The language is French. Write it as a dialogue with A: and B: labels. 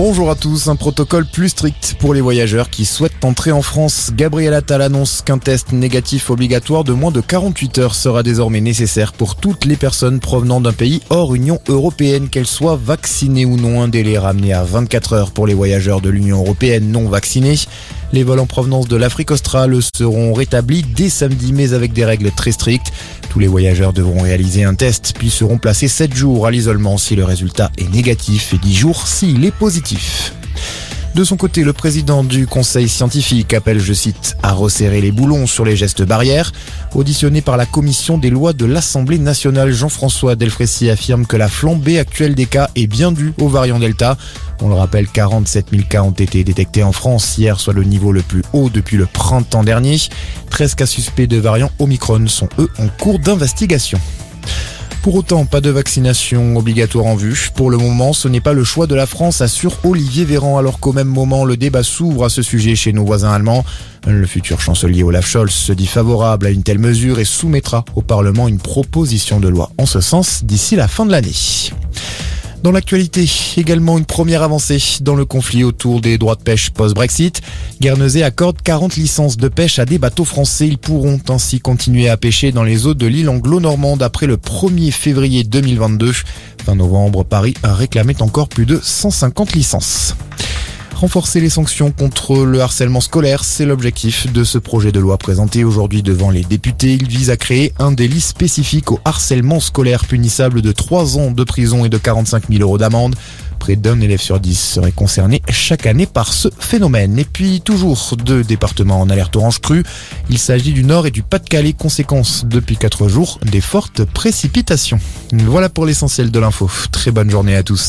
A: Bonjour à tous, un protocole plus strict pour les voyageurs qui souhaitent entrer en France. Gabriel Attal annonce qu'un test négatif obligatoire de moins de 48 heures sera désormais nécessaire pour toutes les personnes provenant d'un pays hors Union européenne, qu'elles soient vaccinées ou non. Un délai ramené à 24 heures pour les voyageurs de l'Union européenne non vaccinés. Les vols en provenance de l'Afrique australe seront rétablis dès samedi, mais avec des règles très strictes. Tous les voyageurs devront réaliser un test, puis seront placés 7 jours à l'isolement si le résultat est négatif et 10 jours s'il est positif. De son côté, le président du conseil scientifique appelle, je cite, à resserrer les boulons sur les gestes barrières. Auditionné par la commission des lois de l'Assemblée nationale, Jean-François Delfrécy affirme que la flambée actuelle des cas est bien due au variant Delta. On le rappelle, 47 000 cas ont été détectés en France hier, soit le niveau le plus haut depuis le printemps dernier. 13 cas suspects de variant Omicron sont eux en cours d'investigation. Pour autant, pas de vaccination obligatoire en vue. Pour le moment, ce n'est pas le choix de la France, assure Olivier Véran, alors qu'au même moment, le débat s'ouvre à ce sujet chez nos voisins allemands. Le futur chancelier Olaf Scholz se dit favorable à une telle mesure et soumettra au Parlement une proposition de loi en ce sens d'ici la fin de l'année. Dans l'actualité, également une première avancée dans le conflit autour des droits de pêche post-Brexit. Guernesey accorde 40 licences de pêche à des bateaux français. Ils pourront ainsi continuer à pêcher dans les eaux de l'île anglo-normande après le 1er février 2022. Fin novembre, Paris réclamait encore plus de 150 licences. Renforcer les sanctions contre le harcèlement scolaire, c'est l'objectif de ce projet de loi présenté aujourd'hui devant les députés. Il vise à créer un délit spécifique au harcèlement scolaire punissable de 3 ans de prison et de 45 000 euros d'amende. Près d'un élève sur 10 serait concerné chaque année par ce phénomène. Et puis toujours deux départements en alerte orange crue. Il s'agit du Nord et du Pas-de-Calais, conséquence depuis 4 jours des fortes précipitations. Voilà pour l'essentiel de l'info. Très bonne journée à tous.